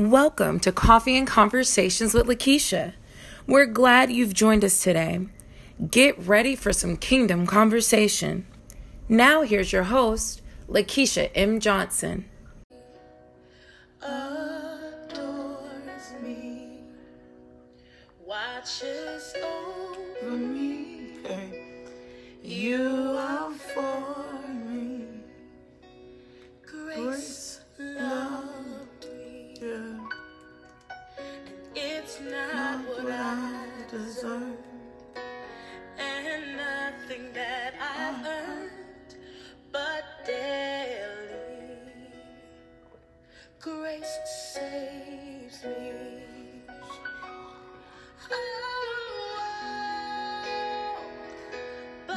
Welcome to Coffee and Conversations with Lakeisha. We're glad you've joined us today. Get ready for some kingdom conversation. Now, here's your host, Lakeisha M. Johnson. adores me, watches over me. You are for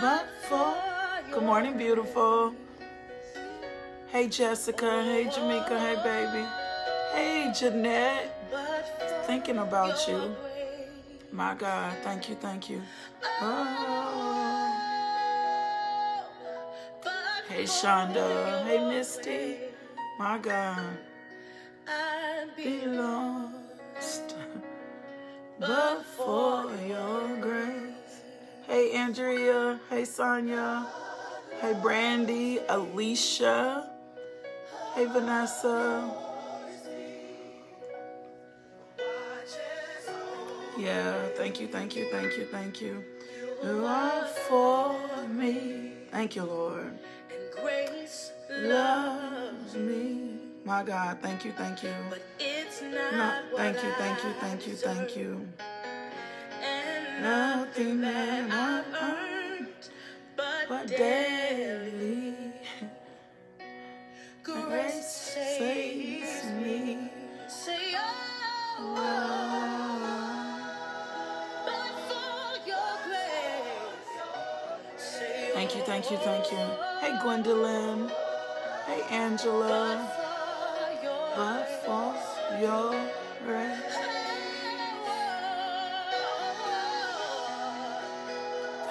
but for Good morning, beautiful. Hey, Jessica. Hey, Jamaica. Hey, baby. Hey, Jeanette. Thinking about you. My God. Thank you. Thank you. Oh. Hey, Shonda. Hey, Misty. My God. I'd be Be lost. But for your grace. Hey, Andrea. Hey, Sonia. Hey, Brandy. Alicia. Hey, Vanessa. Yeah, thank you, thank you, thank you, thank you. Are for me. Thank you, Lord. and grace Loves me. My God, thank you, thank you. But it's No, not thank what you, thank you, thank you, thank you. Nothing that I've earned, but, daily grace saves me. Say, oh, oh, oh, oh, but for your grace. Thank you, thank you, thank you. Hey, Gwendolyn. Hey, Angela. But for your grace.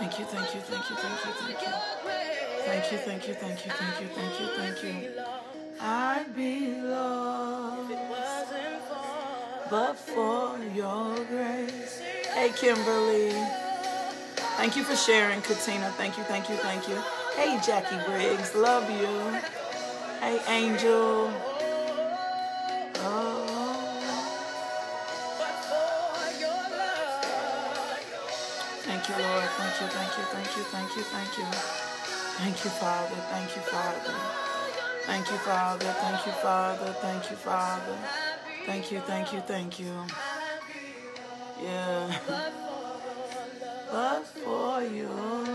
Thank you, thank you, thank you, thank you, thank you. Thank you, thank you, thank you, thank you, thank you, thank you. I'd be lost, but for your grace. Hey, Kimberly. Thank you for sharing, Katina. Thank you, thank you, thank you. Hey, Jackie Briggs. Love you. Hey, Angel. Thank you, thank you, thank you, thank you. Father. Thank you, Father. Thank you, Father. Thank you, Father. Thank you, Father. Thank you, thank you, thank you. Yeah. But for love.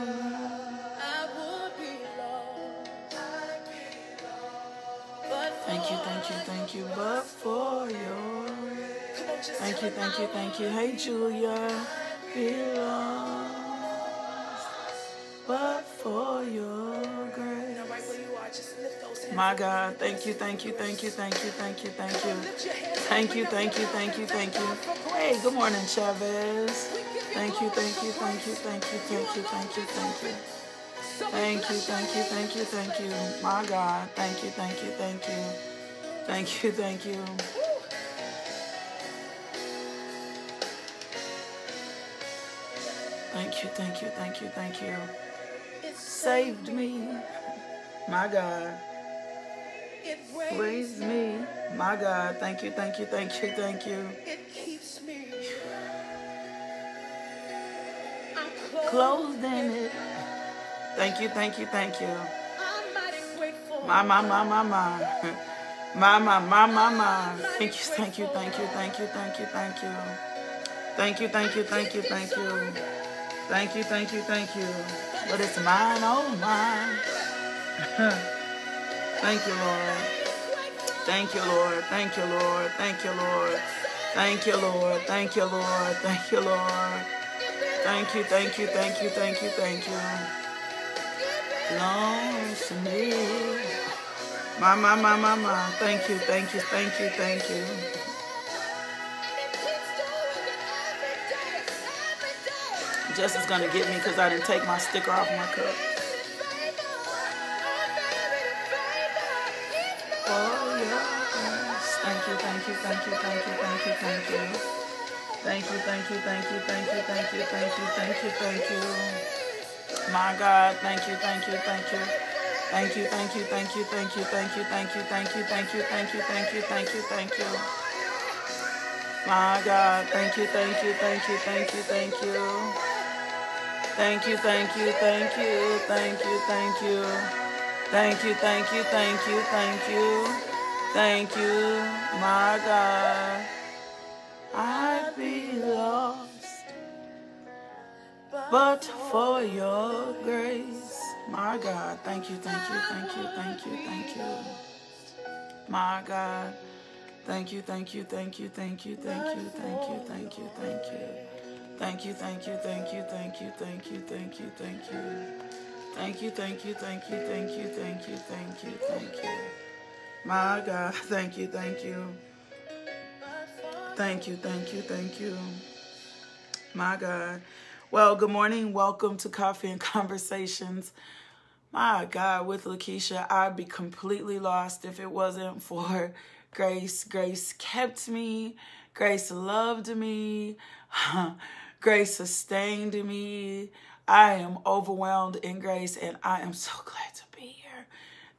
Thank you, thank you, thank you. But for your Thank you, thank you, thank you. Hey, Julia. Be lost. But for your grace. My God, thank you, thank you, thank you, thank you, thank you, thank you. Thank you, thank you, thank you, thank you. Hey, good morning, Chavez. Thank you, thank you, thank you, thank you, thank you, thank you, thank you. Thank you, thank you, thank you, thank you. My God, thank you, thank you, thank you. Thank you, thank you. Thank you, thank you, thank you, thank you. Saved me. My God. Raised me. My God. Thank you, thank you, thank you, thank you. It keeps me. Clothed in it. Thank you, thank you, thank you. I'm mighty grateful. My, my, my, my, my. My, my, my, my, my. Thank you, thank you, thank you, thank you, thank you, thank you. Thank you, thank you, thank you, thank you. Thank you, thank you, thank you. But it's mine, oh mine. Thank you, Lord. Thank you, Lord. Thank you, Lord. Thank you, Lord. Thank you, Lord. Thank you, Lord. Thank you, Lord. Thank you, thank you, thank you, thank you, thank you. Belongs to me. My, my, my, my, my. Thank you, thank you, thank you, thank you. Jess is gonna get me because I didn't take my sticker off my cup. Oh, yes. Thank you, thank you, thank you, thank you, thank you, thank you. Thank you, thank you, thank you, thank you, thank you, thank you, thank you, thank you. My God, thank you, thank you, thank you. Thank you, thank you, thank you, thank you, thank you, thank you, thank you, thank you, thank you, thank you, thank you, thank you. My God, thank you, thank you, thank you, thank you, thank you. Thank you, thank you, thank you, thank you, thank you. Thank you, thank you, thank you, thank you. Thank you, my God. I'd be lost, but for your grace. My God, thank you, thank you, thank you, thank you, thank you. My God, thank you, thank you, thank you, thank you, thank you, thank you, thank you, thank you. Thank you, thank you, thank you, thank you, thank you, thank you, thank you. Thank you, thank you, thank you, thank you, thank you, thank you, thank you. My God, thank you, thank you. Thank you, thank you, thank you. My God. Well, good morning. Welcome to Coffee and Conversations. My God, with Lakeisha, I'd be completely lost if it wasn't for Grace. Grace kept me. Grace loved me. Grace sustained me. I am overwhelmed in grace and I am so glad to be here.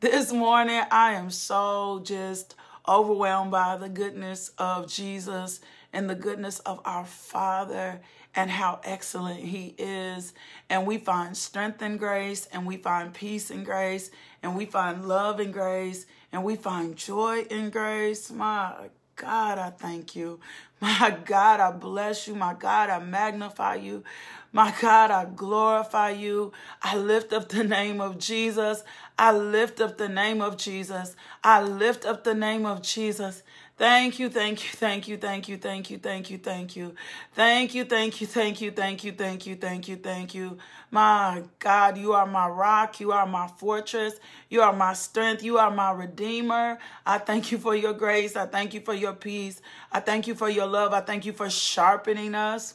This morning, I am so just overwhelmed by the goodness of Jesus and the goodness of our Father and how excellent He is. And we find strength in grace, and we find peace in grace, and we find love in grace, and we find joy in grace. My God, I thank you. My God, I bless you. My God, I magnify you. My God, I glorify you. I lift up the name of Jesus. I lift up the name of Jesus. I lift up the name of Jesus. Thank you, thank you, thank you, thank you, thank you, thank you, thank you. Thank you, thank you, thank you, thank you, thank you, thank you, thank you. My God, you are my rock. You are my fortress. You are my strength. You are my redeemer. I thank you for your grace. I thank you for your peace. I thank you for your love. I thank you for sharpening us.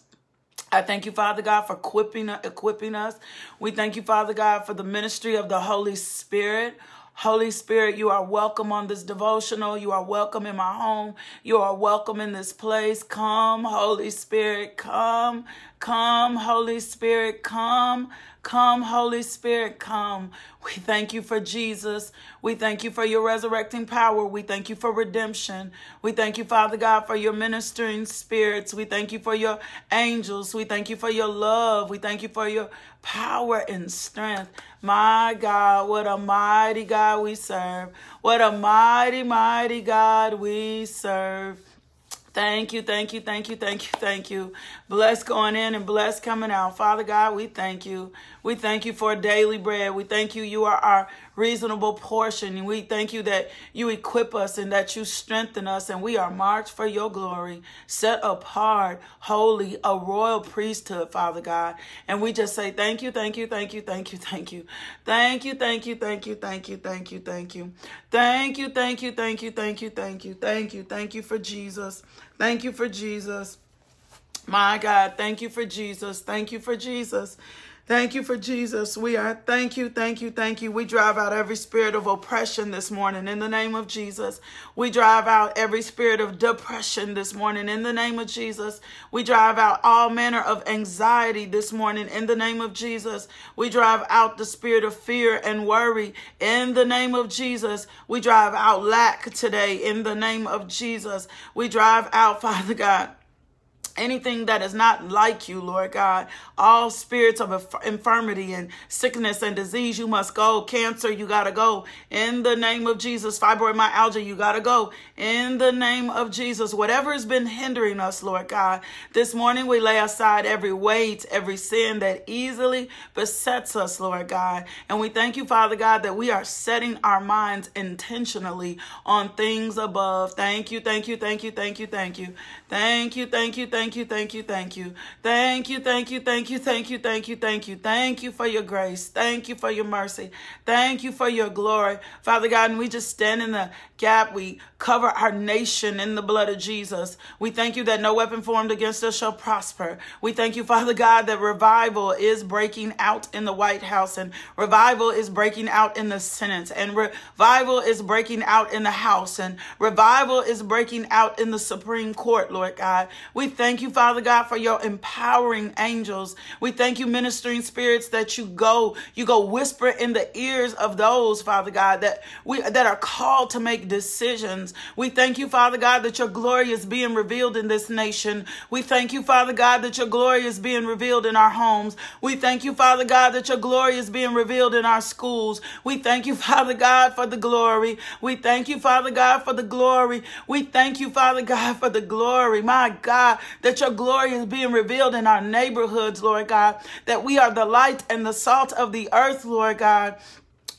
I thank you, Father God, for equipping, equipping us. We thank you, Father God, for the ministry of the Holy Spirit. Holy Spirit, you are welcome on this devotional. You are welcome in my home. You are welcome in this place. Come, Holy Spirit, come. Come, Holy Spirit, come. Come, Holy Spirit, come. We thank you for Jesus. We thank you for your resurrecting power. We thank you for redemption. We thank you, Father God, for your ministering spirits. We thank you for your angels. We thank you for your love. We thank you for your power and strength. My God, what a mighty God we serve. What a mighty, mighty God we serve. Thank you, thank you, thank you, thank you, thank you. Bless going in and bless coming out. Father God, we thank you. We thank you for daily bread. We thank you. You are our reasonable portion. We thank you that you equip us and that you strengthen us and we are marked for your glory, set apart, holy, a royal priesthood, Father God. And we just say thank you, thank you, thank you, thank you, thank you. Thank you, thank you, thank you, thank you, thank you, thank you. Thank you, thank you, thank you, thank you, thank you, thank you, thank you for Jesus. Thank you for Jesus. My God, thank you for Jesus. Thank you for Jesus. Thank you for Jesus. We are thank you, thank you, thank you. We drive out every spirit of oppression this morning in the name of Jesus. We drive out every spirit of depression this morning in the name of Jesus. We drive out all manner of anxiety this morning in the name of Jesus. We drive out the spirit of fear and worry in the name of Jesus. We drive out lack today in the name of Jesus. We drive out, Father God anything that is not like you, Lord God. All spirits of infirmity and sickness and disease, you must go. Cancer, you got to go. In the name of Jesus. Fibromyalgia, you got to go. In the name of Jesus. Whatever has been hindering us, Lord God, this morning we lay aside every weight, every sin that easily besets us, Lord God. And we thank you, Father God, that we are setting our minds intentionally on things above. Thank you, thank you, thank you, thank you, thank you. Thank you, thank you, thank you thank you, thank you, thank you. Thank you, thank you, thank you, thank you, thank you, thank you. Thank you for your grace. Thank you for your mercy. Thank you for your glory. Father God, and we just stand in the gap. We cover our nation in the blood of Jesus. We thank you that no weapon formed against us shall prosper. We thank you, Father God, that revival is breaking out in the White House and revival is breaking out in the Senate and revival is breaking out in the House and revival is breaking out in the Supreme Court, Lord God. We thank you, Father God, for your empowering angels. We thank you, ministering spirits, that you go, you go whisper in the ears of those, Father God, that we that are called to make decisions. We thank you, Father God, that your glory is being revealed in this nation. We thank you, Father God, that your glory is being revealed in our homes. We thank you, Father God, that your glory is being revealed in our schools. We thank you, Father God, for the glory. We thank you, Father God, for the glory. We thank you, Father God, for the glory. My God, that your glory is being revealed in our neighborhoods, Lord God, that we are the light and the salt of the earth, Lord God.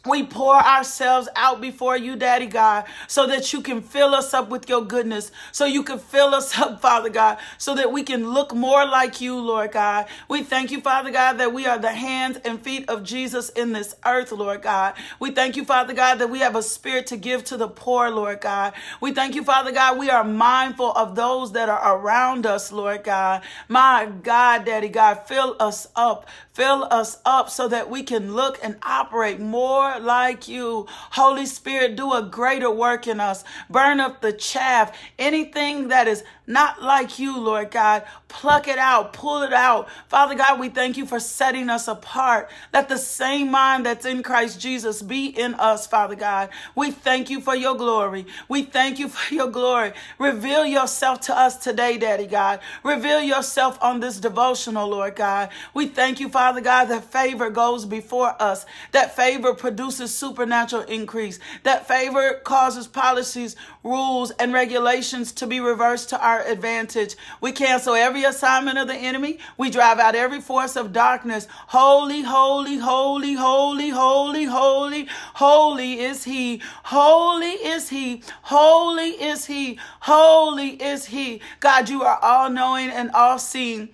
We pour ourselves out before you, Daddy God, so that you can fill us up with your goodness, so you can fill us up, Father God, so that we can look more like you, Lord God. We thank you, Father God, that we are the hands and feet of Jesus in this earth, Lord God. We thank you, Father God, that we have a spirit to give to the poor, Lord God. We thank you, Father God, we are mindful of those that are around us, Lord God. My God, Daddy God, fill us up, fill us up so that we can look and operate more like you. Holy Spirit, do a greater work in us. Burn up the chaff. Anything that is not like you, Lord God. Pluck it out, pull it out. Father God, we thank you for setting us apart. Let the same mind that's in Christ Jesus be in us, Father God. We thank you for your glory. We thank you for your glory. Reveal yourself to us today, Daddy God. Reveal yourself on this devotional, Lord God. We thank you, Father God, that favor goes before us, that favor produces supernatural increase, that favor causes policies, rules, and regulations to be reversed to our our advantage. We cancel every assignment of the enemy. We drive out every force of darkness. Holy, holy, holy, holy, holy, holy, holy is he. Holy is he. Holy is he. Holy is he. God, you are all knowing and all seeing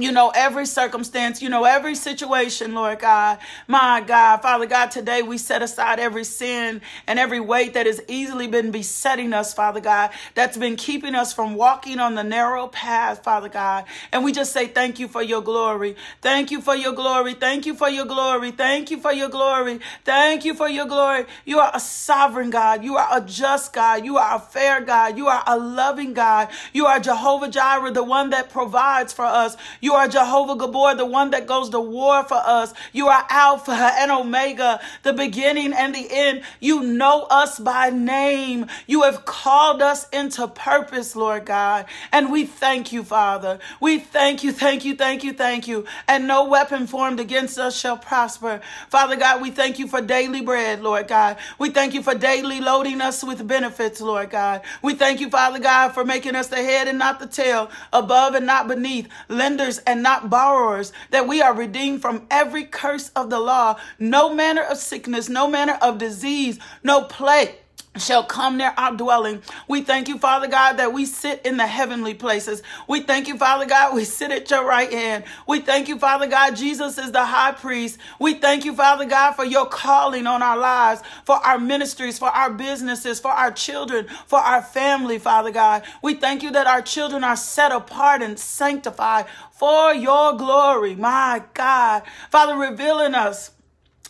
you know, every circumstance, you know, every situation, Lord God. My God, Father God, today we set aside every sin and every weight that has easily been besetting us, Father God, that's been keeping us from walking on the narrow path, Father God. And we just say thank you for your glory. Thank you for your glory. Thank you for your glory. Thank you for your glory. Thank you for your glory. You are a sovereign God. You are a just God. You are a fair God. You are a loving God. You are Jehovah Jireh, the one that provides for us. You you are Jehovah Gibbor, the one that goes to war for us. You are Alpha and Omega, the beginning and the end. You know us by name. You have called us into purpose, Lord God. And we thank you, Father. We thank you, thank you, thank you, thank you. And no weapon formed against us shall prosper. Father God, we thank you for daily bread, Lord God. We thank you for daily loading us with benefits, Lord God. We thank you, Father God, for making us the head and not the tail, above and not beneath, lenders and not borrowers, that we are redeemed from every curse of the law, no manner of sickness, no manner of disease, no plague shall come near our dwelling. We thank you, Father God, that we sit in the heavenly places. We thank you, Father God, we sit at your right hand. We thank you, Father God, Jesus is the high priest. We thank you, Father God, for your calling on our lives, for our ministries, for our businesses, for our children, for our family, Father God. We thank you that our children are set apart and sanctified for your glory, my God. Father, revealing us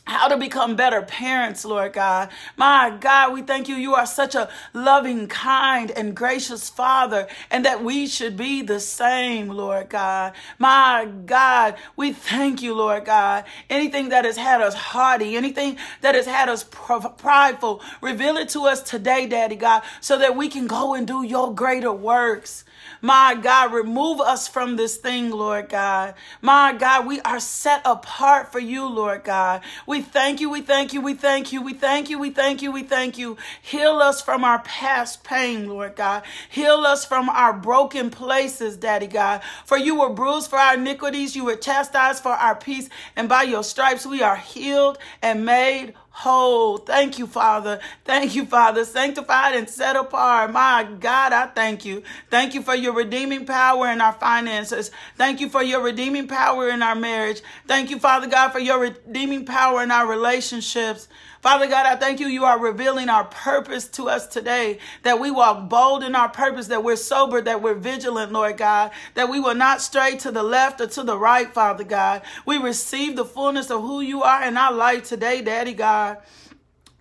how to become better parents, Lord God. My God, we thank you. You are such a loving, kind, and gracious Father, and that we should be the same, Lord God. My God, we thank you, Lord God. Anything that has had us haughty, anything that has had us prideful, reveal it to us today, Daddy God, so that we can go and do your greater works. My God, remove us from this thing, Lord God. My God, we are set apart for you, Lord God. We thank you, we thank you, we thank you, we thank you, we thank you, we thank you. Heal us from our past pain, Lord God. Heal us from our broken places, Daddy God. For you were bruised for our iniquities, you were chastised for our peace, and by your stripes we are healed and made whole. Thank you, Father. Thank you, Father. Sanctified and set apart. My God, I thank you. Thank you for your redeeming power in our finances. Thank you for your redeeming power in our marriage. Thank you, Father God, for your redeeming power in our relationships. Father God, I thank you. You are revealing our purpose to us today, that we walk bold in our purpose, that we're sober, that we're vigilant, Lord God, that we will not stray to the left or to the right, Father God. We receive the fullness of who you are in our life today, Daddy God.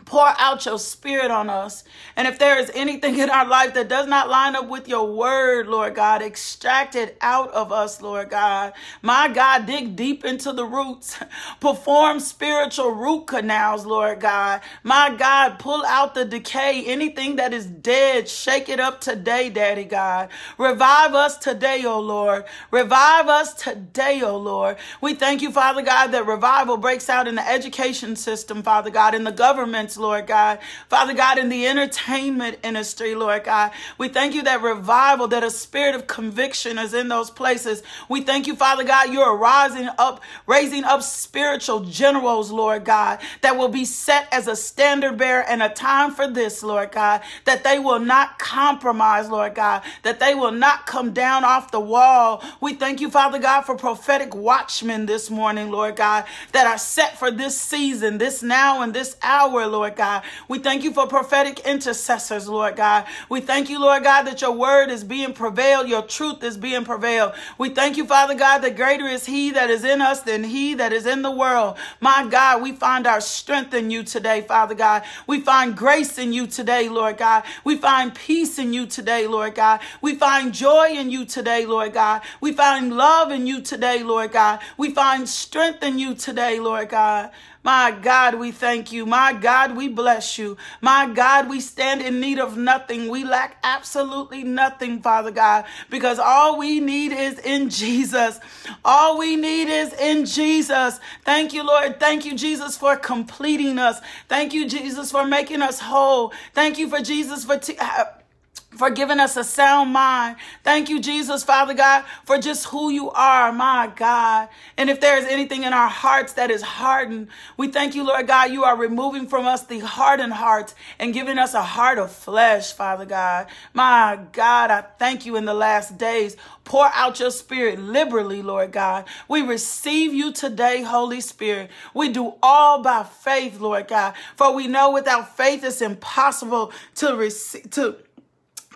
Pour out your spirit on us. And if there is anything in our life that does not line up with your word, Lord God, extract it out of us, Lord God. My God, dig deep into the roots. Perform spiritual root canals, Lord God. My God, pull out the decay. Anything that is dead, shake it up today, Daddy God. Revive us today, O Lord. Revive us today, O Lord. We thank you, Father God, that revival breaks out in the education system, Father God, in the governments, Lord God. Father God, in the entertainment industry, Lord God. We thank you that revival, that a spirit of conviction is in those places. We thank you, Father God, you're rising up, raising up spiritual generals, Lord God, that will be set as a standard bearer and a time for this, Lord God, that they will not compromise, Lord God, that they will not come down off the wall. We thank you, Father God, for prophetic watchmen this morning, Lord God, that are set for this season, this now and this hour, Lord Lord God. We thank you for prophetic intercessors, Lord God. We thank you, Lord God, that your word is being prevailed, your truth is being prevailed. We thank you, Father God, that greater is he that is in us than he that is in the world. My God, we find our strength in you today, Father God. We find grace in you today, Lord God. We find peace in you today, Lord God. We find joy in you today, Lord God. We find love in you today, Lord God. We find strength in you today, Lord God. My God, we thank you. My God, we bless you. My God, we stand in need of nothing. We lack absolutely nothing, Father God, because all we need is in Jesus. All we need is in Jesus. Thank you, Lord. Thank you, Jesus, for completing us. Thank you, Jesus, for making us whole. Thank you for Jesus for. T- for giving us a sound mind. Thank you, Jesus, Father God, for just who you are, my God. And if there is anything in our hearts that is hardened, we thank you, Lord God, you are removing from us the hardened hearts and giving us a heart of flesh, Father God. My God, I thank you in the last days. Pour out your spirit liberally, Lord God. We receive you today, Holy Spirit. We do all by faith, Lord God. For we know without faith it's impossible to receive, to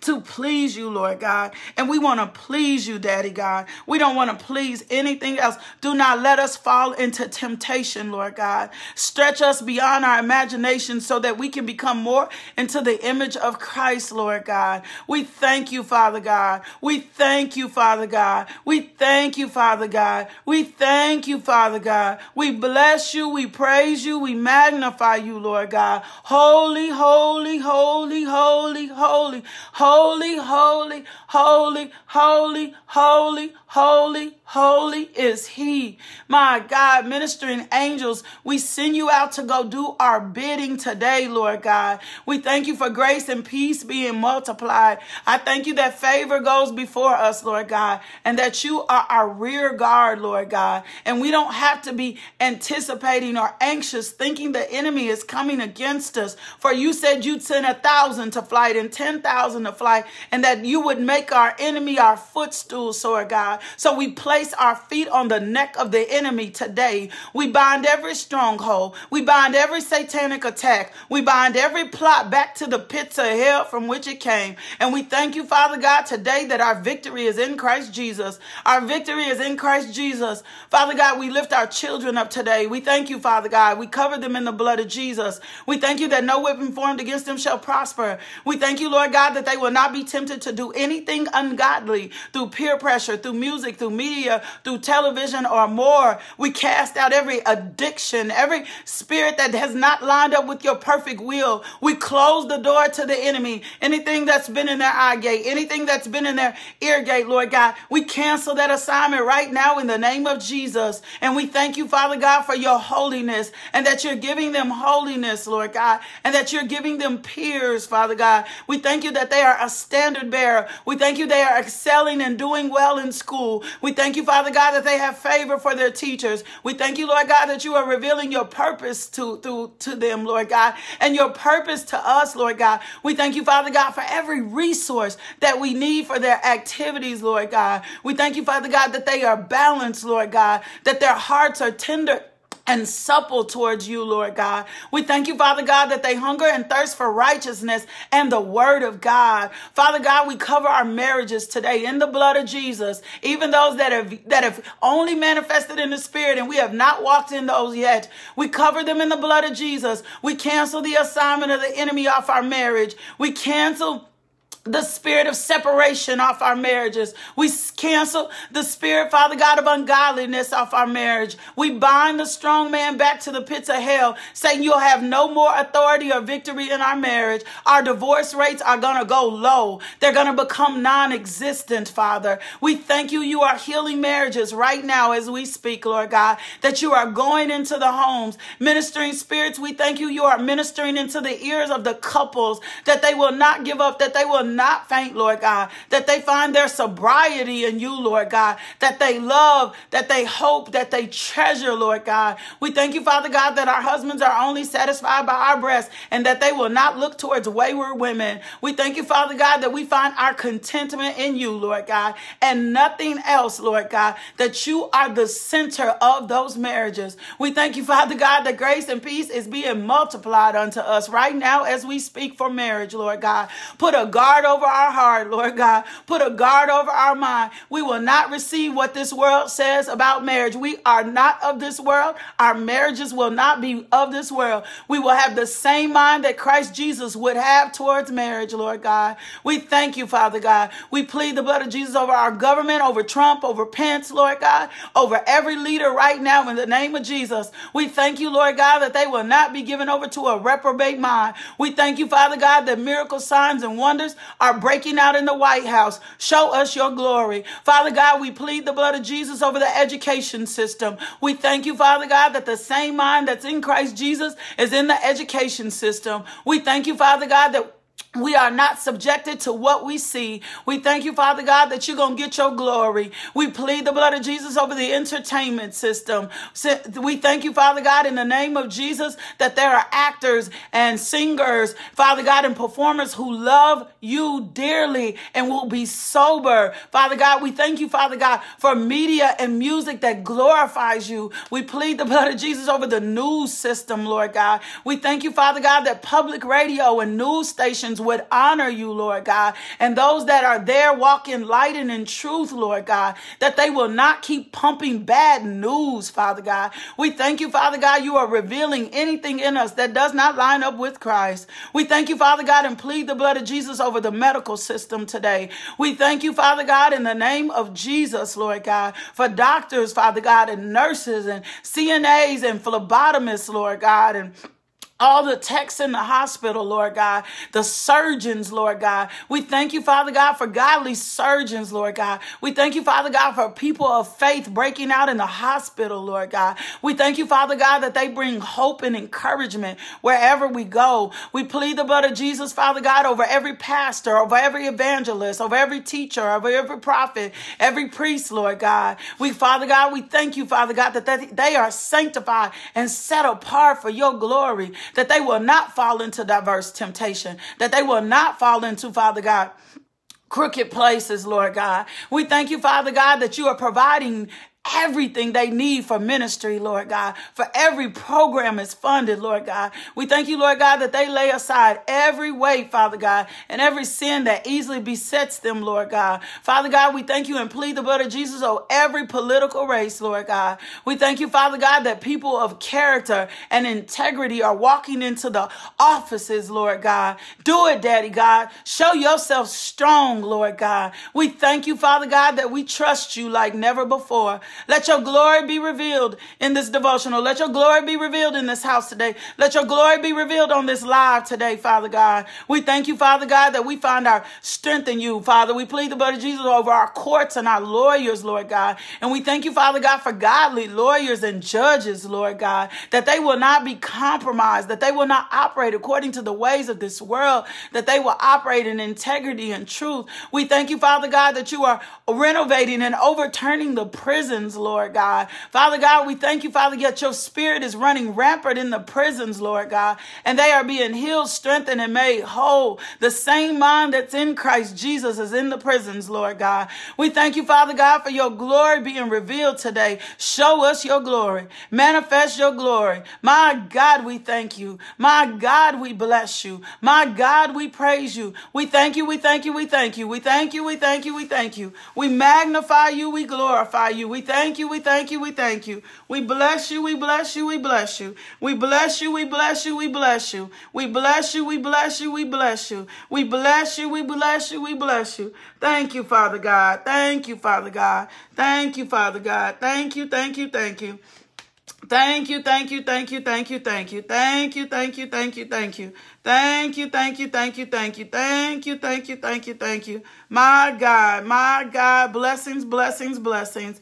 to please you, Lord God. And we want to please you, Daddy God. We don't want to please anything else. Do not let us fall into temptation, Lord God. Stretch us beyond our imagination so that we can become more into the image of Christ, Lord God. We thank you, Father God. We thank you, Father God. We thank you, Father God. We thank you, Father God. We bless you. We praise you. We magnify you, Lord God. Holy, holy, holy, holy, holy, holy Holy, holy, holy, holy, holy, holy, holy is He. My God, ministering angels, we send you out to go do our bidding today, Lord God. We thank you for grace and peace being multiplied. I thank you that favor goes before us, Lord God, and that you are our rear guard, Lord God. And we don't have to be anticipating or anxious thinking the enemy is coming against us. For you said you'd send a thousand to flight and 10,000 to flight, and that you would make our enemy our footstool, Lord God. So we place our feet on the neck of the enemy today. We bind every stronghold. We bind every satanic attack. We bind every plot back to the pits of hell from which it came. And we thank you, Father God, today that our victory is in Christ Jesus. Our victory is in Christ Jesus. Father God, we lift our children up today. We thank you, Father God. We cover them in the blood of Jesus. We thank you that no weapon formed against them shall prosper. We thank you, Lord God, that they will not be tempted to do anything ungodly through peer pressure through music, through media, through television, or more. We cast out every addiction, every spirit that has not lined up with your perfect will. We close the door to the enemy. Anything that's been in their eye gate, anything that's been in their ear gate, Lord God, we cancel that assignment right now in the name of Jesus. And we thank you, Father God, for your holiness and that you're giving them holiness, Lord God, and that you're giving them peers, Father God. We thank you that they are a standard bearer. We thank you they are excelling and doing well in school. We thank you, Father God, that they have favor for their teachers. We thank you, Lord God, that you are revealing your purpose to, to, to them, Lord God, and your purpose to us, Lord God. We thank you, Father God, for every resource that we need for their activities, Lord God. We thank you, Father God, that they are balanced, Lord God, that their hearts are tender and supple towards you, Lord God. We thank you, Father God, that they hunger and thirst for righteousness and the word of God. Father God, we cover our marriages today in the blood of Jesus, even those that have that have only manifested in the spirit and we have not walked in those yet. We cover them in the blood of Jesus. We cancel the assignment of the enemy off our marriage. We cancel the spirit of separation off our marriages. We cancel the spirit, Father God, of ungodliness off our marriage. We bind the strong man back to the pits of hell, saying you'll have no more authority or victory in our marriage. Our divorce rates are going to go low. They're going to become non-existent, Father. We thank you. You are healing marriages right now as we speak, Lord God, that you are going into the homes, ministering spirits. We thank you. You are ministering into the ears of the couples that they will not give up, that they will not faint, Lord God, that they find their sobriety in you, Lord God, that they love, that they hope, that they treasure, Lord God. We thank you, Father God, that our husbands are only satisfied by our breasts and that they will not look towards wayward women. We thank you, Father God, that we find our contentment in you, Lord God, and nothing else, Lord God, that you are the center of those marriages. We thank you, Father God, that grace and peace is being multiplied unto us right now as we speak for marriage, Lord God. Put a guard guard over our heart, Lord God. Put a guard over our mind. We will not receive what this world says about marriage. We are not of this world. Our marriages will not be of this world. We will have the same mind that Christ Jesus would have towards marriage, Lord God. We thank you, Father God. We plead the blood of Jesus over our government, over Trump, over Pence, Lord God, over every leader right now in the name of Jesus. We thank you, Lord God, that they will not be given over to a reprobate mind. We thank you, Father God, that miracle signs and wonders are breaking out in the White House. Show us your glory. Father God, we plead the blood of Jesus over the education system. We thank you, Father God, that the same mind that's in Christ Jesus is in the education system. We thank you, Father God, that we are not subjected to what we see. We thank you, Father God, that you're going to get your glory. We plead the blood of Jesus over the entertainment system. We thank you, Father God, in the name of Jesus, that there are actors and singers, Father God, and performers who love you dearly and will be sober. Father God, we thank you, Father God, for media and music that glorifies you. We plead the blood of Jesus over the news system, Lord God. We thank you, Father God, that public radio and news stations would honor you, Lord God. And those that are there walking light and in truth, Lord God, that they will not keep pumping bad news, Father God. We thank you, Father God, you are revealing anything in us that does not line up with Christ. We thank you, Father God, and plead the blood of Jesus over the medical system today. We thank you, Father God, in the name of Jesus, Lord God, for doctors, Father God, and nurses and CNAs and phlebotomists, Lord God, and all the techs in the hospital, Lord God, the surgeons, Lord God. We thank you, Father God, for godly surgeons, Lord God. We thank you, Father God, for people of faith breaking out in the hospital, Lord God. We thank you, Father God, that they bring hope and encouragement wherever we go. We plead the blood of Jesus, Father God, over every pastor, over every evangelist, over every teacher, over every prophet, every priest, Lord God. We, Father God, we thank you, Father God, that they are sanctified and set apart for your glory that they will not fall into diverse temptation, that they will not fall into, Father God, crooked places, Lord God. We thank you, Father God, that you are providing everything they need for ministry, Lord God. For every program is funded, Lord God. We thank you, Lord God, that they lay aside every weight, Father God, and every sin that easily besets them, Lord God. Father God, we thank you and plead the blood of Jesus over every political race, Lord God. We thank you, Father God, that people of character and integrity are walking into the offices, Lord God. Do it, Daddy God. Show yourself strong, Lord God. We thank you, Father God, that we trust you like never before. Let your glory be revealed in this devotional. Let your glory be revealed in this house today. Let your glory be revealed on this live today, Father God. We thank you, Father God, that we find our strength in you, Father. We plead the blood of Jesus over our courts and our lawyers, Lord God. And we thank you, Father God, for godly lawyers and judges, Lord God, that they will not be compromised, that they will not operate according to the ways of this world, that they will operate in integrity and truth. We thank you, Father God, that you are renovating and overturning the prisons, Lord God. Father God, we thank you, Father, yet your spirit is running rampant in the prisons, Lord God, and they are being healed, strengthened, and made whole. The same mind that's in Christ Jesus is in the prisons, Lord God. We thank you, Father God, for your glory being revealed today. Show us your glory. Manifest your glory. My God, we thank you. My God, we bless you. My God, we praise you. We thank you, we thank you, we thank you. We thank you, we thank you, we thank you. We magnify you, we glorify you. We thank you, we thank you, we thank you. We bless you, we bless you, we bless you. We bless you, we bless you, we bless you. We bless you, we bless you, we bless you. We bless you, we bless you, we bless you. Thank you, Father God. Thank you, Father God. Thank you, Father God. Thank you, thank you, thank you. Thank you, thank you, thank you, thank you, thank you, thank you, thank you, thank you, thank you, thank you, thank you, thank you, thank you, thank you, thank you, thank you, thank you. My God, my God, blessings, blessings, blessings.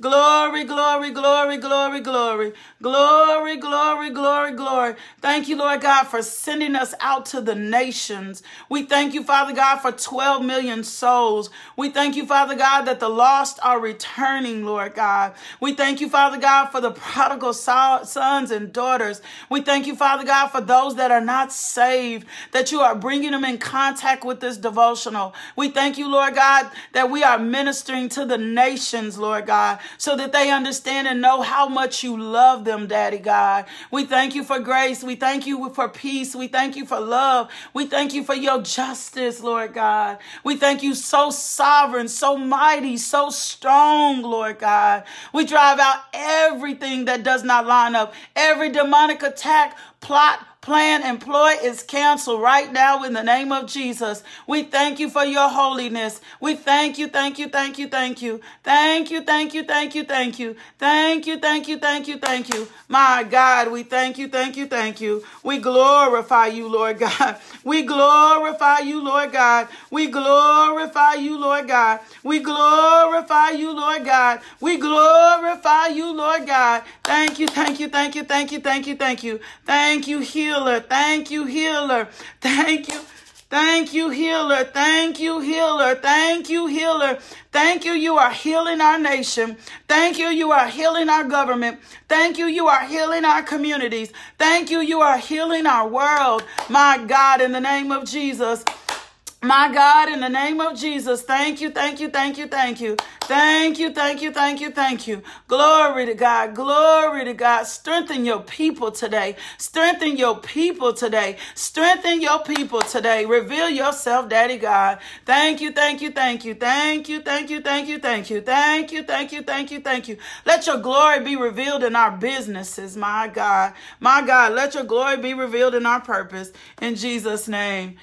Glory, glory, glory, glory, glory. Glory, glory, glory, glory. Thank you, Lord God, for sending us out to the nations. We thank you, Father God, for 12 million souls. We thank you, Father God, that the lost are returning, Lord God. We thank you, Father God, for the prodigal sons and daughters. We thank you, Father God, for those that are not saved, that you are bringing them in contact with this devotional. We thank you, Lord God, that we are ministering to the nations, Lord God, so that they understand and know how much you love them, Daddy God. We thank you for grace. We thank you for peace. We thank you for love. We thank you for your justice, Lord God. We thank you so sovereign, so mighty, so strong, Lord God. We drive out everything that does not line up, every demonic attack, plot, plan, and ploy is canceled right now in the name of Jesus. We thank you for your holiness. We thank you, thank you, thank you, thank you. Thank you, thank you, thank you, thank you. Thank you, thank you, thank you, thank you. My God, we thank you, thank you, thank you. We glorify you, Lord God. We glorify you, Lord God. We glorify you, Lord God. We glorify you, Lord God. We glorify you, Lord God. Thank you, thank you, thank you, thank you, thank you, thank you. Thank you, healer. Thank you, healer. Thank you. Thank you, healer. Thank you, healer. Thank you, healer. Thank you, you are healing our nation. Thank you, you are healing our government. Thank you, you are healing our communities. Thank you, you are healing our world. My God, in the name of Jesus. My God, in the name of Jesus, thank you, thank you, thank you, thank you. Thank you, thank you, thank you, thank you. Glory to God, glory to God. Strengthen your people today. Strengthen your people today. Strengthen your people today. Reveal yourself, Daddy God. Thank you, thank you, thank you, thank you, thank you, thank you, thank you, thank you, thank you, thank you, thank you. Let your glory be revealed in our businesses, my God. My God, let your glory be revealed in our purpose. In Jesus' name.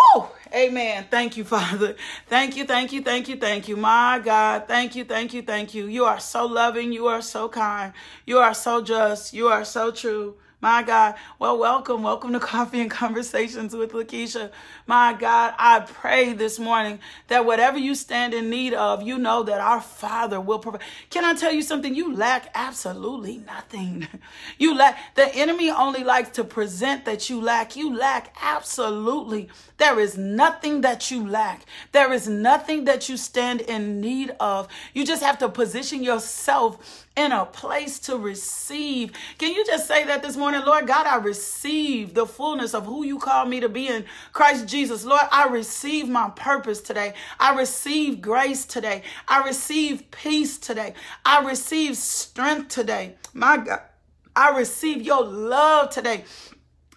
Woo! Amen. Thank you, Father. Thank you, thank you, thank you, thank you. My God, thank you, thank you, thank you. You are so loving. You are so kind. You are so just. You are so true. My God. Well, welcome. Welcome to Coffee and Conversations with Lakeisha. My God, I pray this morning that whatever you stand in need of, you know that our Father will provide. Can I tell you something? You lack absolutely nothing. You lack, the enemy only likes to present that you lack. You lack absolutely. There is nothing that you lack. There is nothing that you stand in need of. You just have to position yourself in a place to receive. Can you just say that this morning? Lord God, I receive the fullness of who you call me to be in Christ Jesus. Lord, I receive my purpose today. I receive grace today. I receive peace today. I receive strength today. My God, I receive your love today.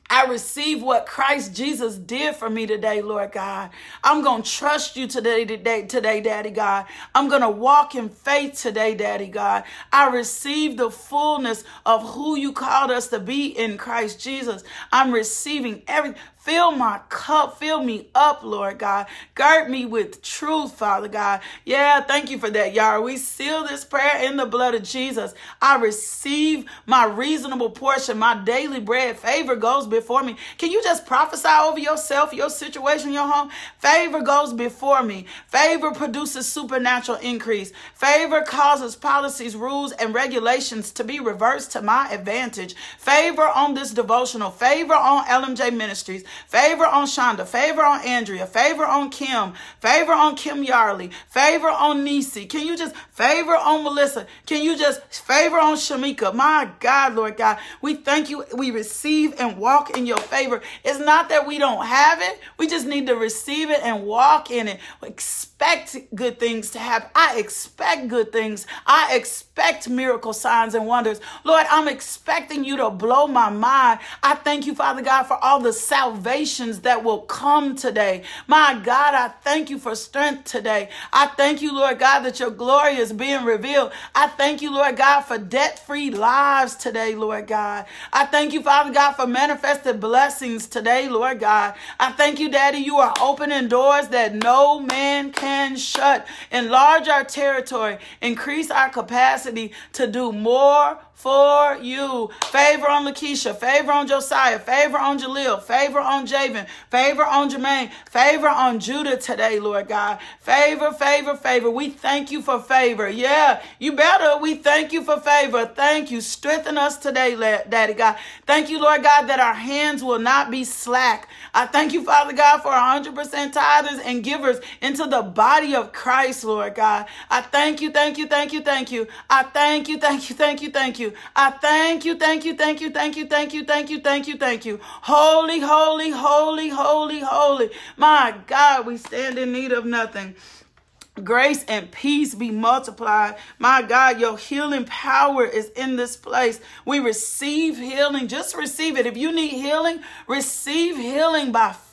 I receive what Christ Jesus did for me today, Lord God. I'm going to trust you today, today, today, Daddy God. I'm going to walk in faith today, Daddy God. I receive the fullness of who you called us to be in Christ Jesus. I'm receiving every Fill my cup. Fill me up, Lord God. Gird me with truth, Father God. Yeah, thank you for that, Yara. We seal this prayer in the blood of Jesus. I receive my reasonable portion, my daily bread. Favor goes before me. Can you just prophesy over yourself, your situation, your home? Favor goes before me. Favor produces supernatural increase. Favor causes policies, rules, and regulations to be reversed to my advantage. Favor on this devotional. Favor on LMJ Ministries. Favor on Shonda. Favor on Andrea. Favor on Kim. Favor on Kim Yarley. Favor on Nisi. Can you just favor on Melissa? Can you just favor on Shamika? My God, Lord God, we thank you. We receive and walk in your favor. It's not that we don't have it. We just need to receive it and walk in it. Expect good things to happen. I expect good things. I expect miracle signs and wonders. Lord, I'm expecting you to blow my mind. I thank you, Father God, for all the salvations that will come today. My God, I thank you for strength today. I thank you, Lord God, that your glory is being revealed. I thank you, Lord God, for debt free lives today, Lord God. I thank you, Father God, for manifested blessings today, Lord God. I thank you, Daddy, you are opening doors that no man can shut. Enlarge our territory, increase our capacity to do more for you. Favor on Lakeisha, favor on Josiah, favor on Jaleel, favor on Javen, favor on Jermaine, favor on Judah today, Lord God. Favor, favor, favor. We thank you for favor. Yeah, you better. We thank you for favor. Thank you. Strengthen us today, Daddy God. Thank you, Lord God, that our hands will not be slack. I thank you, Father God, for 100% tithers and givers into the body of Christ, Lord God. I thank you, thank you, thank you, thank you. I thank you, thank you, thank you, thank you. I thank you, thank you, thank you, thank you, thank you, thank you, thank you, thank you. Holy, holy, holy, holy, holy. My God, we stand in need of nothing. Grace and peace be multiplied. My God, your healing power is in this place. We receive healing. Just receive it. If you need healing, receive healing by faith.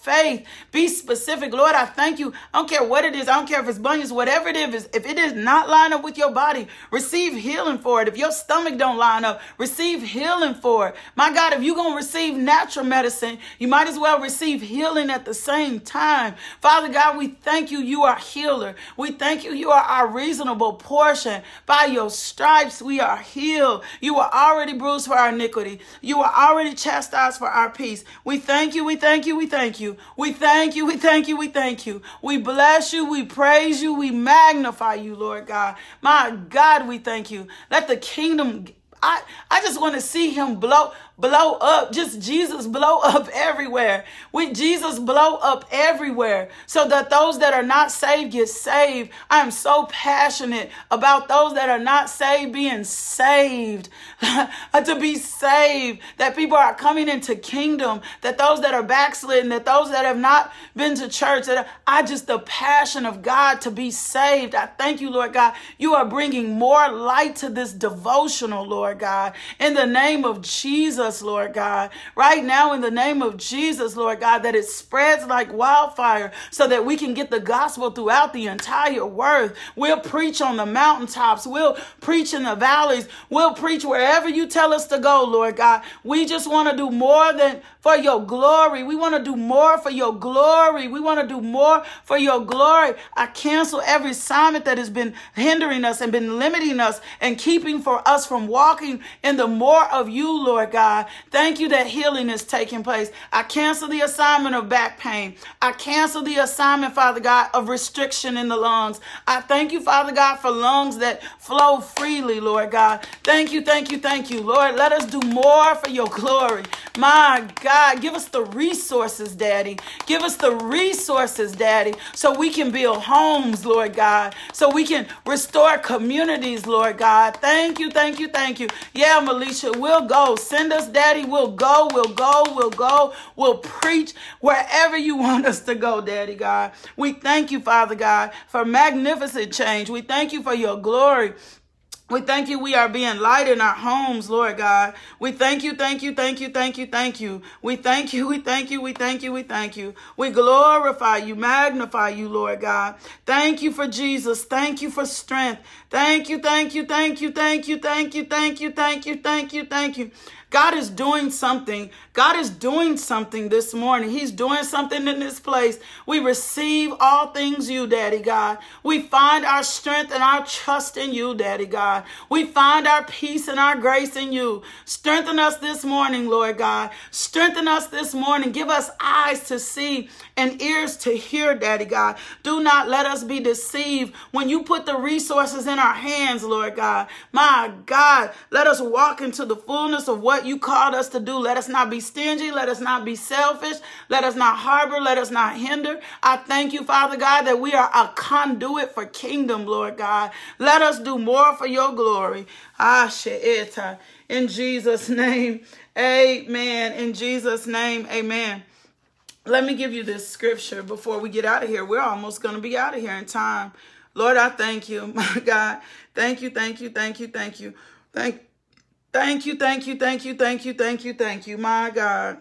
Be specific. Lord, I thank you. I don't care what it is. I don't care if it's bunions, whatever it is. If it is not line up with your body, receive healing for it. If your stomach don't line up, receive healing for it. My God, if you're going to receive natural medicine, you might as well receive healing at the same time. Father God, we thank you. You are healer. We thank you. You are our reasonable portion. By your stripes, we are healed. You are already bruised for our iniquity. You are already chastised for our peace. We thank you. We thank you. We thank you. We thank you. We thank you. We thank you. We bless you. We praise you. We magnify you, Lord God. My God, we thank you. Let the kingdom I, I just want to see him blow blow up, just Jesus blow up everywhere. With Jesus blow up everywhere so that those that are not saved get saved. I am so passionate about those that are not saved being saved, to be saved, that people are coming into kingdom, that those that are backslidden, that those that have not been to church, that I just the passion of God to be saved. I thank you, Lord God. You are bringing more light to this devotional, Lord God. In the name of Jesus, us, Lord God. Right now, in the name of Jesus, Lord God, that it spreads like wildfire so that we can get the gospel throughout the entire world. We'll preach on the mountaintops. We'll preach in the valleys. We'll preach wherever you tell us to go, Lord God. We just want to do more than for your glory. We want to do more for your glory. We want to do more for your glory. I cancel every assignment that has been hindering us and been limiting us and keeping for us from walking in the more of you, Lord God. God. Thank you that healing is taking place. I cancel the assignment of back pain. I cancel the assignment, Father God, of restriction in the lungs. I thank you, Father God, for lungs that flow freely, Lord God. Thank you, thank you, thank you, Lord. Let us do more for your glory. My God, give us the resources, Daddy. Give us the resources, Daddy, so we can build homes, Lord God, so we can restore communities, Lord God. Thank you, thank you, thank you. Yeah, Melisha, we'll go. Send us Daddy. We'll go, we'll go, we'll go, we'll preach wherever you want us to go, Daddy God. We thank you, Father God, for magnificent change. We thank you for your glory. We thank you. We are being light in our homes, Lord God. We thank you, thank you, thank you, thank you, thank you. We thank you, we thank you, we thank you, we thank you. We glorify you, magnify you, Lord God. Thank you for Jesus. Thank you for strength. Thank you, thank you, thank you, thank you, thank you, thank you, thank you, thank you, thank you. God is doing something. God is doing something this morning. He's doing something in this place. We receive all things you, Daddy God. We find our strength and our trust in you, Daddy God. We find our peace and our grace in you. Strengthen us this morning, Lord God. Strengthen us this morning. Give us eyes to see and ears to hear, Daddy God. Do not let us be deceived when you put the resources in our hands, Lord God. My God, let us walk into the fullness of what you called us to do. Let us not be stingy. Let us not be selfish. Let us not harbor. Let us not hinder. I thank you, Father God, that we are a conduit for kingdom, Lord God. Let us do more for your glory. Ah. In Jesus' name, amen. In Jesus' name, amen. Let me give you this scripture before we get out of here. We're almost going to be out of here in time. Lord, I thank you, my God. Thank you, thank you, thank you, thank you. Thank Thank you, thank you, thank you, thank you, thank you, thank you, my God.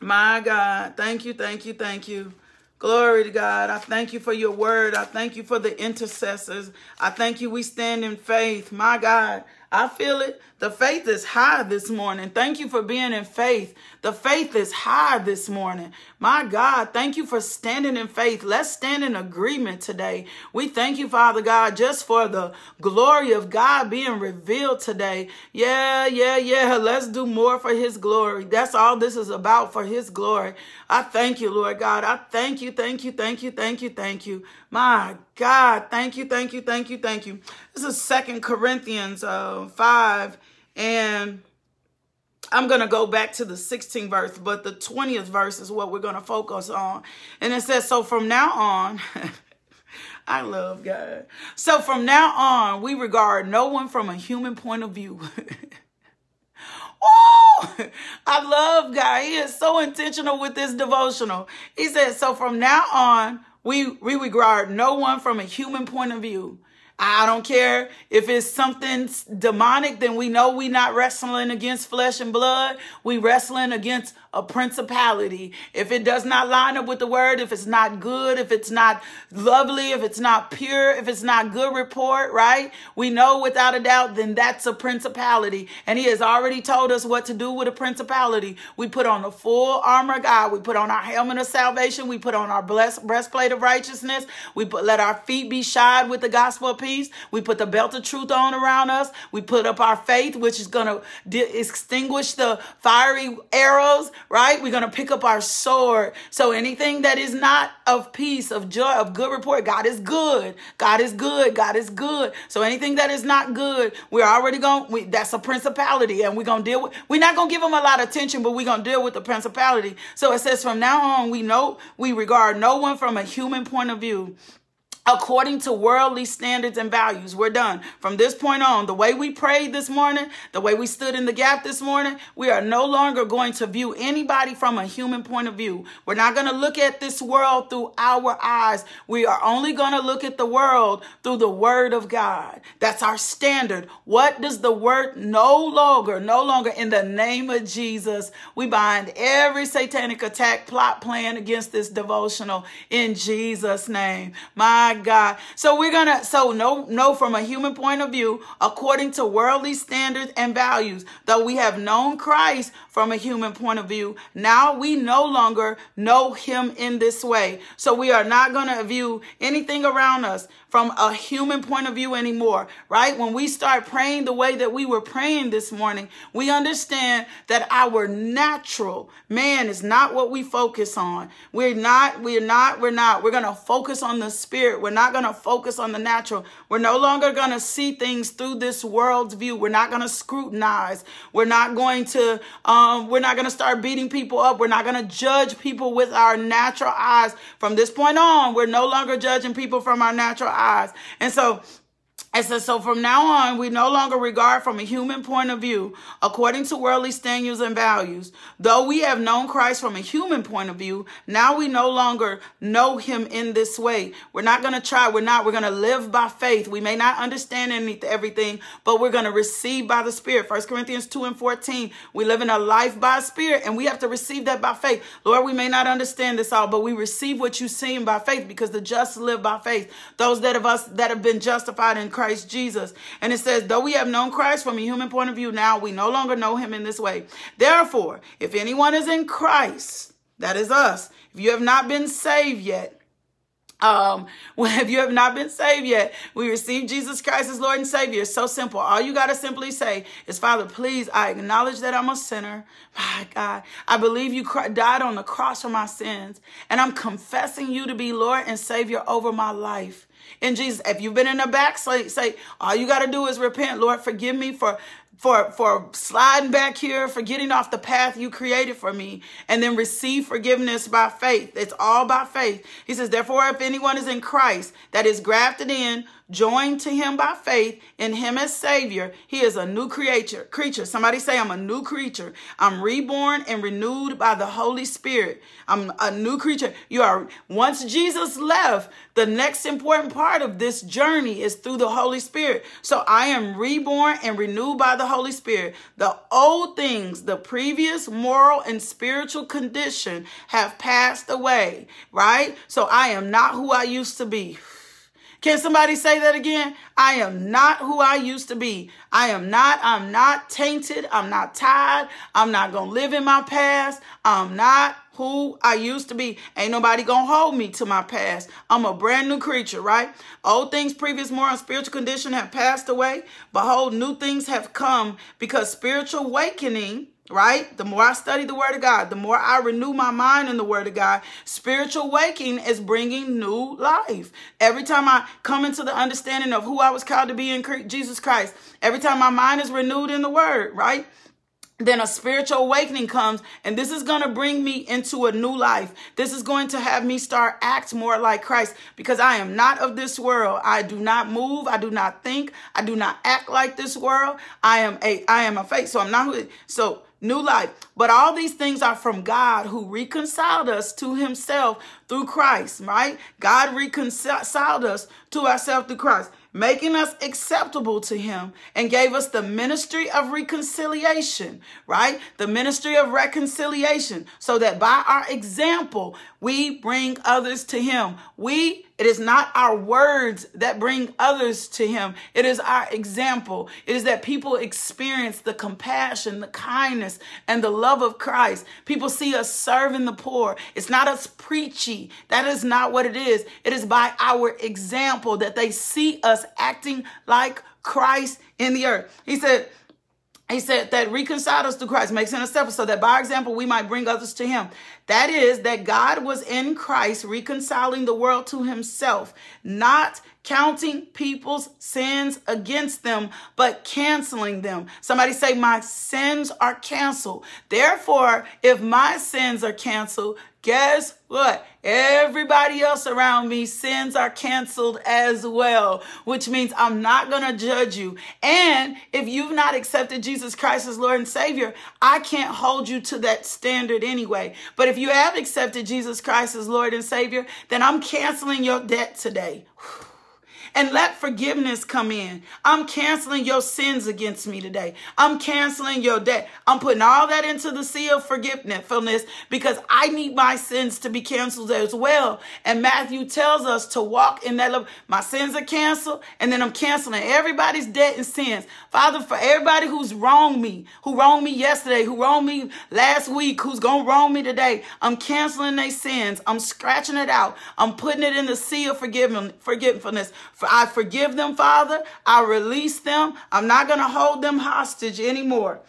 My God. Thank you, thank you, thank you. Glory to God. I thank you for your word. I thank you for the intercessors. I thank you. We stand in faith. My God. I feel it. The faith is high this morning. Thank you for being in faith. The faith is high this morning. My God, thank you for standing in faith. Let's stand in agreement today. We thank you, Father God, just for the glory of God being revealed today. Yeah, yeah, yeah. Let's do more for his glory. That's all this is about for his glory. I thank you, Lord God. I thank you, thank you, thank you, thank you, thank you. My God, thank you, thank you, thank you, thank you. This is Second Corinthians uh, 5 and I'm going to go back to the 16th verse, but the 20th verse is what we're going to focus on. And it says, So from now on, I love God. So from now on, we regard no one from a human point of view. I love God. He is so intentional with this devotional. He says, So from now on, we, we regard no one from a human point of view. I don't care if it's something demonic, then we know we're not wrestling against flesh and blood. We wrestling against a principality. If it does not line up with the word, if it's not good, if it's not lovely, if it's not pure, if it's not good report, right? We know without a doubt, then that's a principality. And he has already told us what to do with a principality. We put on the full armor of God. We put on our helmet of salvation. We put on our blessed breastplate of righteousness. We put, let our feet be shod with the gospel of peace. We put the belt of truth on around us. We put up our faith, which is going to di- extinguish the fiery arrows, right? We're going to pick up our sword. So anything that is not of peace, of joy, of good report, God is good. God is good. God is good. So anything that is not good, we're already going, we, that's a principality and we're going to deal with, we're not going to give them a lot of attention, but we're going to deal with the principality. So it says from now on, we know, we regard no one from a human point of view according to worldly standards and values. We're done. From this point on, the way we prayed this morning, the way we stood in the gap this morning, we are no longer going to view anybody from a human point of view. We're not going to look at this world through our eyes. We are only going to look at the world through the word of God. That's our standard. What does the word no longer, no longer in the name of Jesus, we bind every satanic attack, plot, plan against this devotional in Jesus' name. My God. So we're going to, so no, no, from a human point of view, according to worldly standards and values, though we have known Christ from a human point of view, now we no longer know him in this way. So we are not going to view anything around us from a human point of view anymore, right? When we start praying the way that we were praying this morning, we understand that our natural man is not what we focus on. We're not, we're not, we're not. We're going to focus on the spirit. We're not going to focus on the natural. We're no longer going to see things through this world's view. We're not going to scrutinize. We're not going to, um, we're not going to start beating people up. We're not going to judge people with our natural eyes. From this point on, we're no longer judging people from our natural eyes. And so it says, so from now on, we no longer regard from a human point of view, according to worldly standards and values. Though we have known Christ from a human point of view, now we no longer know him in this way. We're not going to try. We're not. We're going to live by faith. We may not understand everything, but we're going to receive by the Spirit. First Corinthians 2 and 14. We live in a life by Spirit, and we have to receive that by faith. Lord, we may not understand this all, but we receive what you see by faith because the just live by faith. Those that of us that have been justified in Christ Christ Jesus. And it says, though we have known Christ from a human point of view, now we no longer know him in this way. Therefore, if anyone is in Christ, that is us. If you have not been saved yet, um, if you have not been saved yet, we receive Jesus Christ as Lord and Savior. It's so simple. All you got to simply say is, Father, please, I acknowledge that I'm a sinner. My God, I believe you died on the cross for my sins, and I'm confessing you to be Lord and Savior over my life. In Jesus, if you've been in the backslide, say, all you got to do is repent. Lord, forgive me for for for sliding back here, for getting off the path you created for me, and then receive forgiveness by faith. It's all by faith. He says, therefore, if anyone is in Christ, that is grafted in, joined to him by faith in him as savior he is a new creature creature. Somebody say i'm a new creature. I'm reborn and renewed by the holy spirit. I'm a new creature. You are once jesus left the next important part of this journey is through the holy spirit. So i am reborn and renewed by the holy spirit. The old things the previous moral and spiritual condition have passed away right? So i am not who i used to be can somebody say that again? I am not who I used to be. I am not, I'm not tainted. I'm not tired. I'm not going to live in my past. I'm not who I used to be. Ain't nobody gonna hold me to my past. I'm a brand new creature, right? Old things, previous moral and spiritual condition have passed away. Behold, new things have come because spiritual awakening right? The more I study the Word of God, the more I renew my mind in the Word of God, spiritual waking is bringing new life. Every time I come into the understanding of who I was called to be in Jesus Christ, every time my mind is renewed in the Word, right? then a spiritual awakening comes and this is going to bring me into a new life this is going to have me start act more like christ because i am not of this world i do not move i do not think i do not act like this world i am a i am a faith so i'm not who so new life. But all these things are from God who reconciled us to himself through Christ, right? God reconciled us to ourselves through Christ making us acceptable to him and gave us the ministry of reconciliation, right? The ministry of reconciliation so that by our example, we bring others to him. We, it is not our words that bring others to him. It is our example. It is that people experience the compassion, the kindness, and the love of Christ. People see us serving the poor. It's not us preachy. That is not what it is. It is by our example that they see us acting like Christ in the earth. He said, he said that reconciled us to Christ, makes step so that by example we might bring others to him. That is, that God was in Christ reconciling the world to himself, not counting people's sins against them, but canceling them. Somebody say, My sins are canceled. Therefore, if my sins are canceled, guess what? Everybody else around me, sins are canceled as well, which means I'm not going to judge you. And if you've not accepted Jesus Christ as Lord and Savior, I can't hold you to that standard anyway. But if you have accepted Jesus Christ as Lord and Savior, then I'm canceling your debt today and let forgiveness come in. I'm canceling your sins against me today. I'm canceling your debt. I'm putting all that into the sea of forgiveness because I need my sins to be canceled as well. And Matthew tells us to walk in that love. My sins are canceled, and then I'm canceling everybody's debt and sins. Father, for everybody who's wronged me, who wronged me yesterday, who wronged me last week, who's gonna wrong me today, I'm canceling their sins. I'm scratching it out. I'm putting it in the sea of forgiveness. I forgive them, Father. I release them. I'm not going to hold them hostage anymore.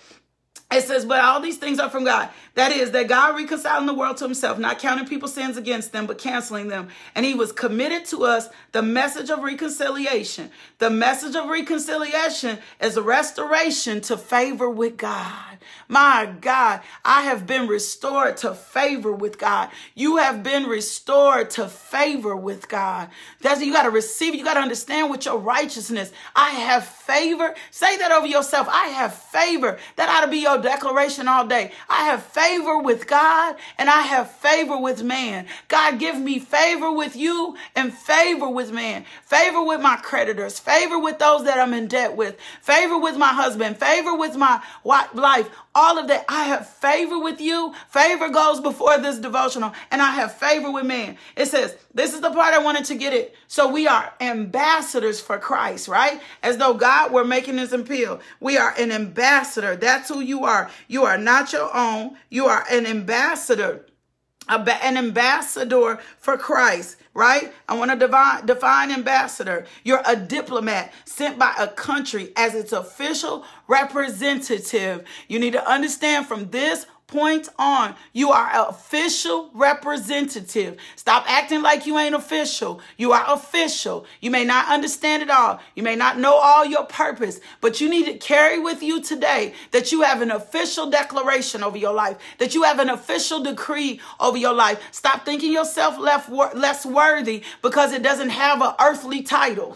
It says, but all these things are from God. That is, that God reconciling the world to himself, not counting people's sins against them, but canceling them. And he was committed to us the message of reconciliation. The message of reconciliation is a restoration to favor with God. My God, I have been restored to favor with God. You have been restored to favor with God. That's you got to receive. You got to understand with your righteousness. I have favor. Say that over yourself. I have favor. That ought to be your declaration all day. I have favor with God and I have favor with man. God, give me favor with you and favor with man. Favor with my creditors, favor with those that I'm in debt with, favor with my husband, favor with my wife. all of that. I have favor with you. Favor goes before this devotional, and I have favor with man. It says, this is the part I wanted to get it. So we are ambassadors for Christ, right? As though God were making this appeal. We are an ambassador. That's who you are. You are not your own. You are an ambassador an ambassador for Christ, right? I want to define, define ambassador. You're a diplomat sent by a country as its official representative. You need to understand from this point on, you are official representative. Stop acting like you ain't official. You are official. You may not understand it all. You may not know all your purpose, but you need to carry with you today that you have an official declaration over your life, that you have an official decree over your life. Stop thinking yourself less worthy because it doesn't have an earthly title.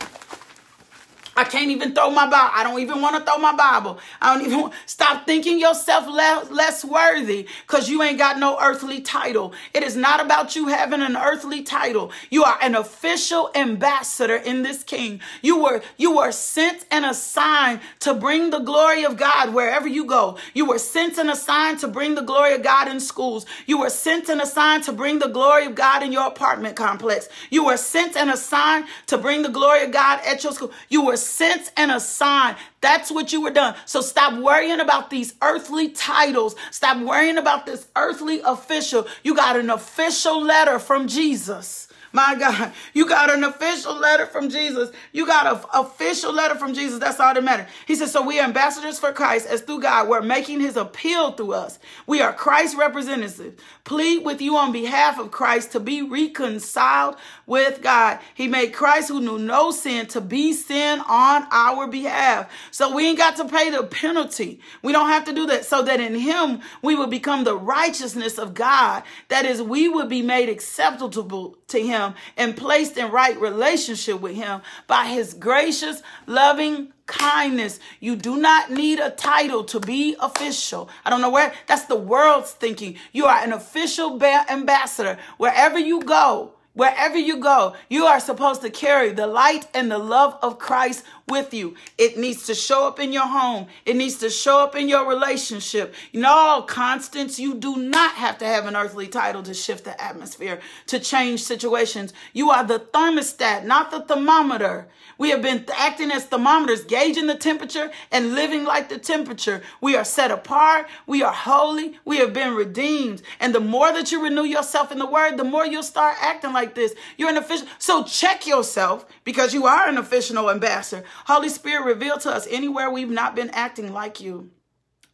I can't even throw my Bible. I don't even want to throw my Bible. I don't even want, stop thinking yourself less, less worthy because you ain't got no earthly title. It is not about you having an earthly title. You are an official ambassador in this king. You were you were sent and assigned to bring the glory of God wherever you go. You were sent and assigned to bring the glory of God in schools. You were sent and assigned to bring the glory of God in your apartment complex. You were sent and assigned to bring the glory of God at your school. You were sense and a sign. That's what you were done. So stop worrying about these earthly titles. Stop worrying about this earthly official. You got an official letter from Jesus. My God, you got an official letter from Jesus. You got an official letter from Jesus. That's all that matters. He says, So we are ambassadors for Christ as through God, we're making his appeal through us. We are Christ's representatives. Plead with you on behalf of Christ to be reconciled with God. He made Christ, who knew no sin, to be sin on our behalf. So we ain't got to pay the penalty. We don't have to do that. So that in him we will become the righteousness of God. That is, we would be made acceptable to him him and placed in right relationship with him by his gracious, loving kindness. You do not need a title to be official. I don't know where that's the world's thinking. You are an official ba- ambassador wherever you go. Wherever you go, you are supposed to carry the light and the love of Christ with you. It needs to show up in your home. It needs to show up in your relationship. Know, Constance, you do not have to have an earthly title to shift the atmosphere, to change situations. You are the thermostat, not the thermometer. We have been acting as thermometers, gauging the temperature and living like the temperature. We are set apart. We are holy. We have been redeemed. And the more that you renew yourself in the word, the more you'll start acting like this. You're an official. So check yourself because you are an official ambassador. Holy Spirit, reveal to us anywhere we've not been acting like you.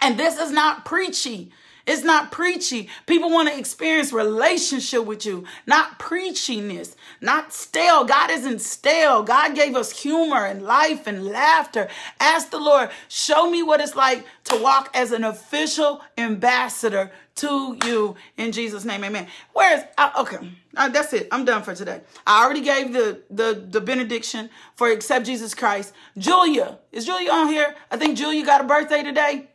And this is not preachy. It's not preachy. People want to experience relationship with you, not preachiness, not stale. God isn't stale. God gave us humor and life and laughter. Ask the Lord, show me what it's like to walk as an official ambassador to you in Jesus' name. Amen. Where's uh, okay? Uh, that's it. I'm done for today. I already gave the the the benediction for accept Jesus Christ. Julia, is Julia on here? I think Julia got a birthday today.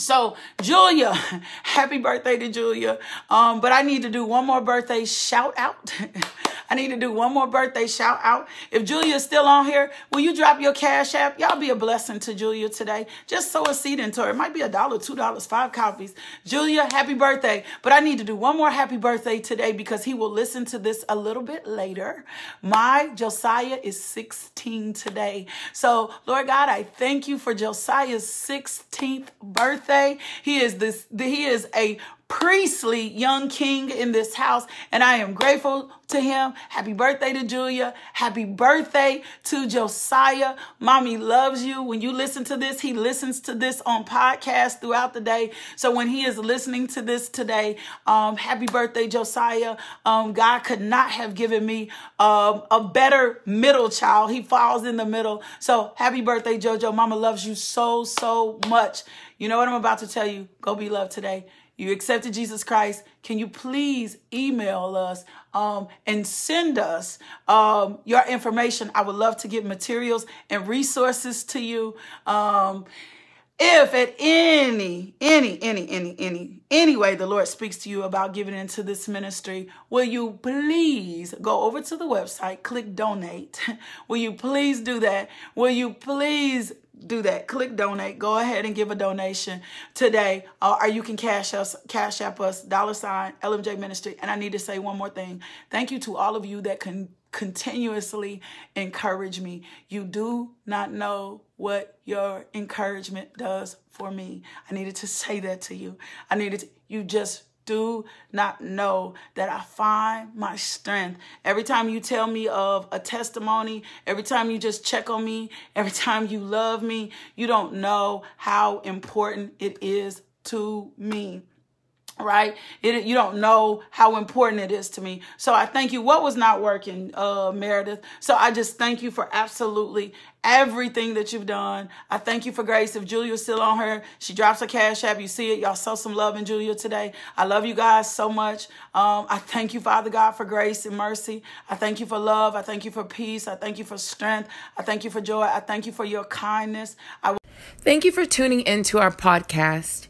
So, Julia, happy birthday to Julia. Um, but I need to do one more birthday shout out. I need to do one more birthday shout out. If Julia's still on here, will you drop your cash app? Y'all be a blessing to Julia today. Just sow a seed into her. It might be a dollar, two dollars, five copies. Julia, happy birthday. But I need to do one more happy birthday today because he will listen to this a little bit later. My Josiah is 16 today. So, Lord God, I thank you for Josiah's 16th birthday. He is this, he is a priestly young king in this house, and I am grateful to him. Happy birthday to Julia. Happy birthday to Josiah. Mommy loves you. When you listen to this, he listens to this on podcast throughout the day. So when he is listening to this today, um, happy birthday, Josiah. Um, God could not have given me um, a better middle child. He falls in the middle. So happy birthday, JoJo. Mama loves you so, so much. You know what I'm about to tell you? Go be loved today you accepted Jesus Christ, can you please email us um, and send us um, your information? I would love to give materials and resources to you. Um, if at any, any, any, any, any, any way the Lord speaks to you about giving into this ministry, will you please go over to the website, click donate? Will you please do that? Will you please do that. Click donate. Go ahead and give a donation today, uh, or you can cash us, cash app us, dollar sign LMJ Ministry. And I need to say one more thing. Thank you to all of you that can continuously encourage me. You do not know what your encouragement does for me. I needed to say that to you. I needed to, you just do not know that I find my strength. Every time you tell me of a testimony, every time you just check on me, every time you love me, you don't know how important it is to me right? It, you don't know how important it is to me. So i thank you. What was not working uh meredith? So i just thank you for absolutely everything that you've done. I thank you for grace. If julia's still on her she drops a cash app. You see it. Y'all sow some love in julia today. I love you guys so much. Um, i thank you father god for grace and mercy. I thank you for love. I thank you for peace. I thank you for strength. I thank you for joy. I thank you for your kindness. I- Thank you for tuning into our podcast.